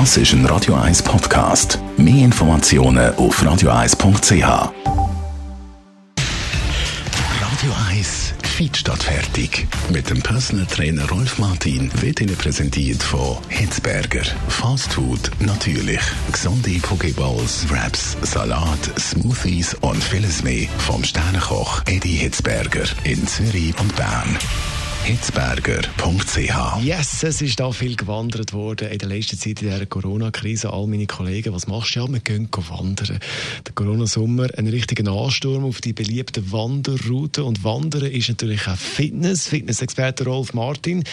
Das ist ein Radio 1 Podcast. Mehr Informationen auf radio1.ch. Radio 1 Fit statt fertig. Mit dem Personal Trainer Rolf Martin wird Ihnen präsentiert von Hitzberger. Fast Food natürlich. Gesunde Pokeballs, Wraps, Salat, Smoothies und vieles mehr vom Sternenkoch Eddie Hitzberger in Zürich und Bern hitzberger.ch. Yes, es ist da viel gewandert worden in der letzten Zeit in dieser Corona-Krise. All meine Kollegen, was machst du? Ja, wir gehen wandern. Der Corona-Sommer, ein richtiger Ansturm auf die beliebten Wanderrouten. Und Wandern ist natürlich auch Fitness. Fitness-Experte Rolf Martin.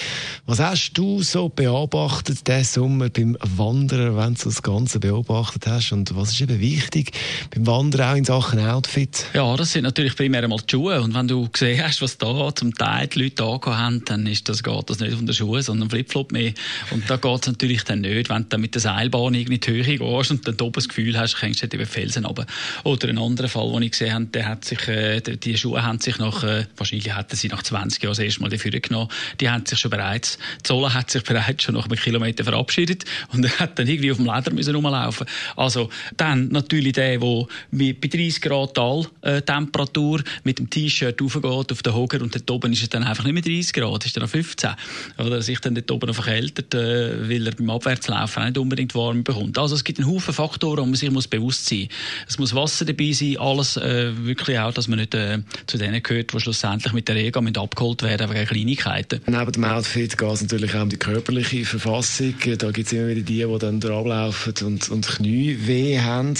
Was hast du so beobachtet diesen Sommer beim Wandern, wenn du das Ganze beobachtet hast? Und was ist eben wichtig beim Wandern auch in Sachen Outfit? Ja, das sind natürlich primär einmal die Schuhe. Und wenn du gesehen hast, was da zum Teil die Leute angehabt haben, dann ist das, geht das nicht von den Schuhen, sondern Flipflop mehr. Und da geht es natürlich dann nicht, wenn du mit der Seilbahn in die Höhe gehst und dann oben das Gefühl hast, du nicht über Felsen runter. Oder ein anderer Fall, den ich gesehen habe, der hat sich, äh, die Schuhe haben sich nach, äh, wahrscheinlich hätten sie nach 20 Jahren das erste Mal dafür genommen, die haben sich schon bereits, Zolle hat sich bereits schon nach einem Kilometer verabschiedet und er hat dann irgendwie auf dem Leder müssen rumlaufen. Also, dann natürlich der, der bei 30 Grad Tal, äh, Temperatur mit dem T-Shirt raufgeht auf den Hocker und dort oben ist es dann einfach nicht mehr 30 Grad, ist dann auf 15. Oder sich dann dort oben noch verkältet, äh, weil er beim Abwärtslaufen nicht unbedingt warm bekommt. Also es gibt einen Haufen Faktoren, wo man sich muss bewusst sein muss. Es muss Wasser dabei sein, alles äh, wirklich auch, dass man nicht äh, zu denen gehört, die schlussendlich mit der Rega mit abgeholt werden wegen Kleinigkeiten. Neben dem Outfit geht es natürlich auch um die körperliche Verfassung. Da gibt es immer wieder die, die dann ablaufen und, und Knie weh haben.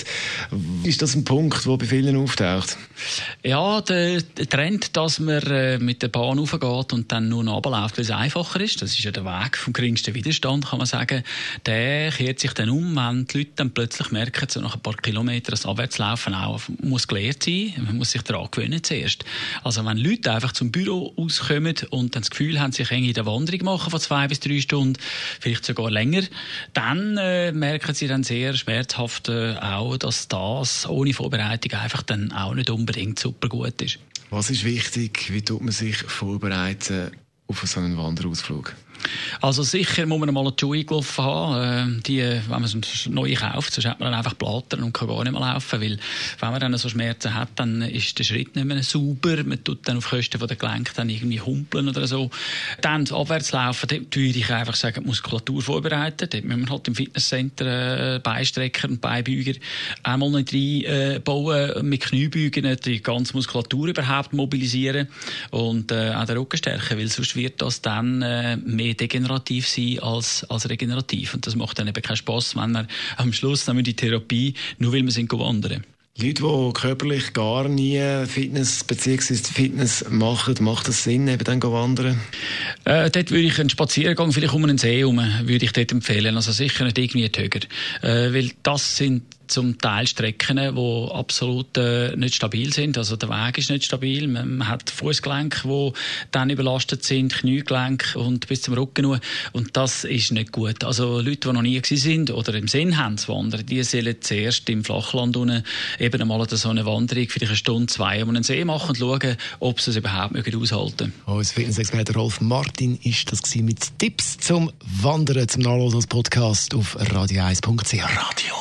Ist das ein Punkt, der bei vielen auftaucht? Ja, der, Trend, dass man äh, mit der Bahn raufgeht und dann nur noch runterläuft, weil es einfacher ist, das ist ja der Weg vom geringsten Widerstand, kann man sagen, der kehrt sich dann um, wenn die Leute dann plötzlich merken, so nach ein paar Kilometern, das Abwärtslaufen auch muss gelehrt sein, man muss sich daran gewöhnen zuerst. Also wenn Leute einfach zum Büro auskommen und dann das Gefühl haben, sich in der Wanderung machen von zwei bis drei Stunden, vielleicht sogar länger, dann äh, merken sie dann sehr schmerzhaft äh, auch, dass das ohne Vorbereitung einfach dann auch nicht unbedingt super gut ist. Was ist wichtig? Wie tut man sich vorbereiten auf so einen Wanderausflug? Also sicher muss man mal eine Schuhe gelaufen haben. Äh, die, wenn man es neu kauft, sonst hat man dann einfach Plattern und kann gar nicht mehr laufen. Weil, wenn man dann so Schmerzen hat, dann ist der Schritt nicht mehr sauber. Man tut dann auf Kosten der Gelenke dann irgendwie humpeln oder so. Dann das Abwärtslaufen, dort würde ich einfach sagen, Muskulatur vorbereiten. Dort müssen wir halt im Fitnesscenter äh, Beistrecker und Beibeuger einmal nicht reinbauen, äh, mit Kniebeugen die ganze Muskulatur überhaupt mobilisieren und äh, auch den Rücken stärken, weil sonst wird das dann mehr mehr degenerativ sein als, als regenerativ. Und das macht dann eben keinen Spass, wenn man am Schluss dann die Therapie, nur weil wir sind wandern. Leute, die körperlich gar nie Fitness bzw. Fitness machen, macht es Sinn, eben dann wandern? Äh, dort würde ich einen Spaziergang vielleicht um einen See herum, würde ich dort empfehlen. Also sicher nicht irgendwie Töger. Äh, weil das sind zum Teil Strecken, die absolut äh, nicht stabil sind. Also der Weg ist nicht stabil. Man, man hat Fußgelenke, die dann überlastet sind, Kniegelenke und bis zum Rücken nur. Und das ist nicht gut. Also Leute, die noch nie gewesen sind oder im Sinn haben zu wandern, die sollen zuerst im Flachland unten eben einmal so eine Wanderung, vielleicht eine Stunde, zwei, um einen See machen und schauen, ob sie es überhaupt mögen aushalten können. Unser Fitnessexperte Rolf Martin ist das mit Tipps zum Wandern, zum Nachlesen als Podcast auf radio1.ch. Radio